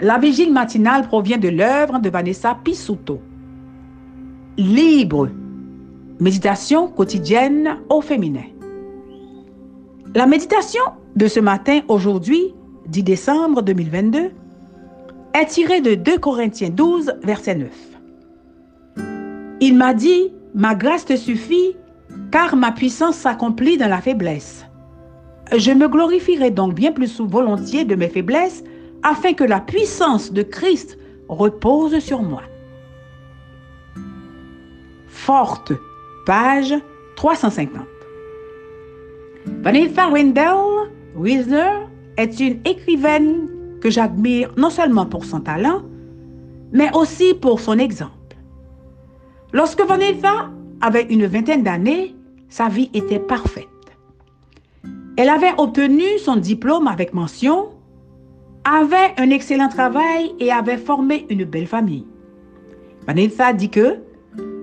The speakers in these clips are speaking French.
La vigile matinale provient de l'œuvre de Vanessa Pisuto. Libre. Méditation quotidienne au féminin. La méditation de ce matin, aujourd'hui, 10 décembre 2022, est tirée de 2 Corinthiens 12, verset 9. Il m'a dit, ma grâce te suffit, car ma puissance s'accomplit dans la faiblesse. Je me glorifierai donc bien plus volontiers de mes faiblesses afin que la puissance de Christ repose sur moi. Forte, page 350. Vanessa Wendell Wisner est une écrivaine que j'admire non seulement pour son talent, mais aussi pour son exemple. Lorsque Vanessa avait une vingtaine d'années, sa vie était parfaite. Elle avait obtenu son diplôme avec mention avait un excellent travail et avait formé une belle famille. Vanessa dit que,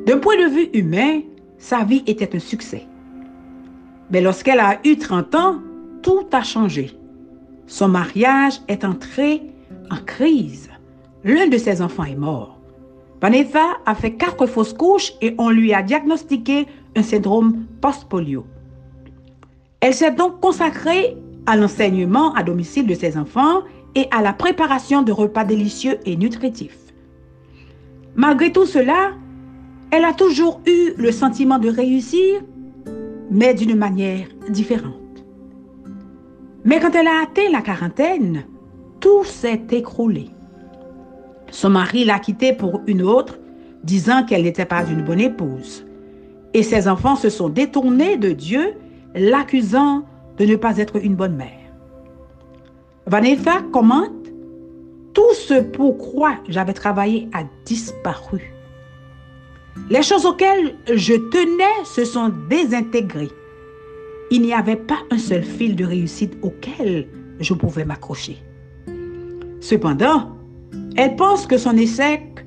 d'un point de vue humain, sa vie était un succès. Mais lorsqu'elle a eu 30 ans, tout a changé. Son mariage est entré en crise. L'un de ses enfants est mort. Vanessa a fait quatre fausses couches et on lui a diagnostiqué un syndrome post-polio. Elle s'est donc consacrée à l'enseignement à domicile de ses enfants et à la préparation de repas délicieux et nutritifs. Malgré tout cela, elle a toujours eu le sentiment de réussir, mais d'une manière différente. Mais quand elle a atteint la quarantaine, tout s'est écroulé. Son mari l'a quittée pour une autre, disant qu'elle n'était pas une bonne épouse. Et ses enfants se sont détournés de Dieu, l'accusant de ne pas être une bonne mère. Vanessa commente Tout ce pourquoi j'avais travaillé a disparu? Les choses auxquelles je tenais se sont désintégrées. Il n'y avait pas un seul fil de réussite auquel je pouvais m'accrocher. Cependant, elle pense que son échec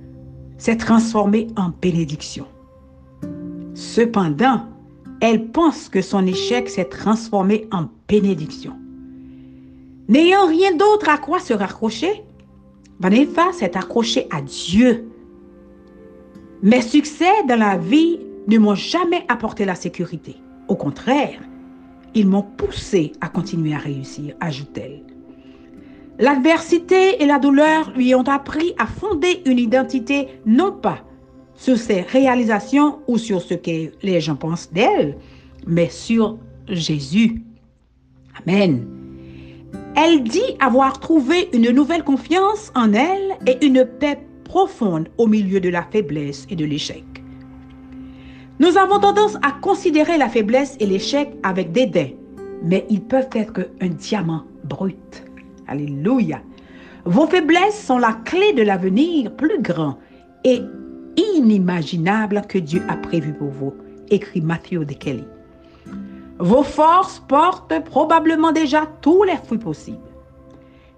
s'est transformé en bénédiction. Cependant, elle pense que son échec s'est transformé en bénédiction. N'ayant rien d'autre à quoi se raccrocher, Vanessa s'est accrochée à Dieu. Mes succès dans la vie ne m'ont jamais apporté la sécurité. Au contraire, ils m'ont poussé à continuer à réussir, ajoute-t-elle. L'adversité et la douleur lui ont appris à fonder une identité non pas sur ses réalisations ou sur ce que les gens pensent d'elle, mais sur Jésus. Amen. Elle dit avoir trouvé une nouvelle confiance en elle et une paix profonde au milieu de la faiblesse et de l'échec. Nous avons tendance à considérer la faiblesse et l'échec avec dédain, mais ils peuvent être un diamant brut. Alléluia. Vos faiblesses sont la clé de l'avenir plus grand et inimaginable que Dieu a prévu pour vous, écrit Matthew de Kelly. Vos forces portent probablement déjà tous les fruits possibles.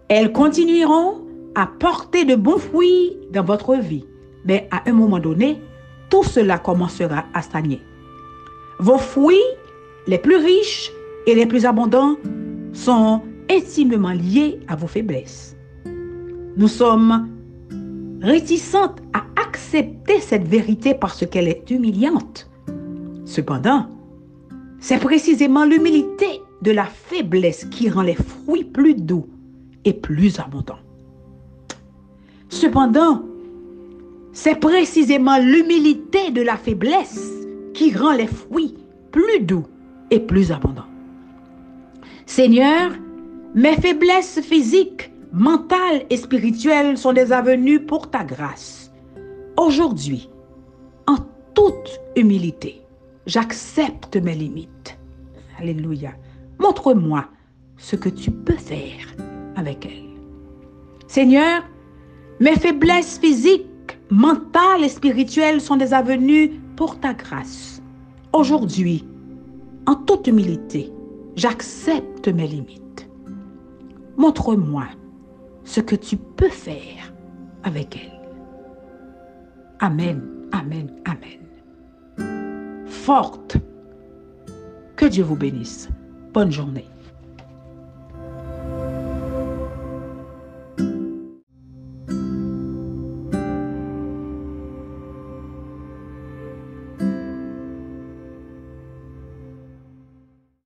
Elles continueront à porter de bons fruits dans votre vie, mais à un moment donné, tout cela commencera à stagner. Vos fruits les plus riches et les plus abondants sont intimement liés à vos faiblesses. Nous sommes réticentes à accepter cette vérité parce qu'elle est humiliante. Cependant, c'est précisément l'humilité de la faiblesse qui rend les fruits plus doux et plus abondants. Cependant, c'est précisément l'humilité de la faiblesse qui rend les fruits plus doux et plus abondants. Seigneur, mes faiblesses physiques, mentales et spirituelles sont des avenues pour ta grâce. Aujourd'hui, en toute humilité, J'accepte mes limites. Alléluia. Montre-moi ce que tu peux faire avec elles. Seigneur, mes faiblesses physiques, mentales et spirituelles sont des avenues pour ta grâce. Aujourd'hui, en toute humilité, j'accepte mes limites. Montre-moi ce que tu peux faire avec elles. Amen, amen, amen Que Dieu vous bénisse. Bonne journée.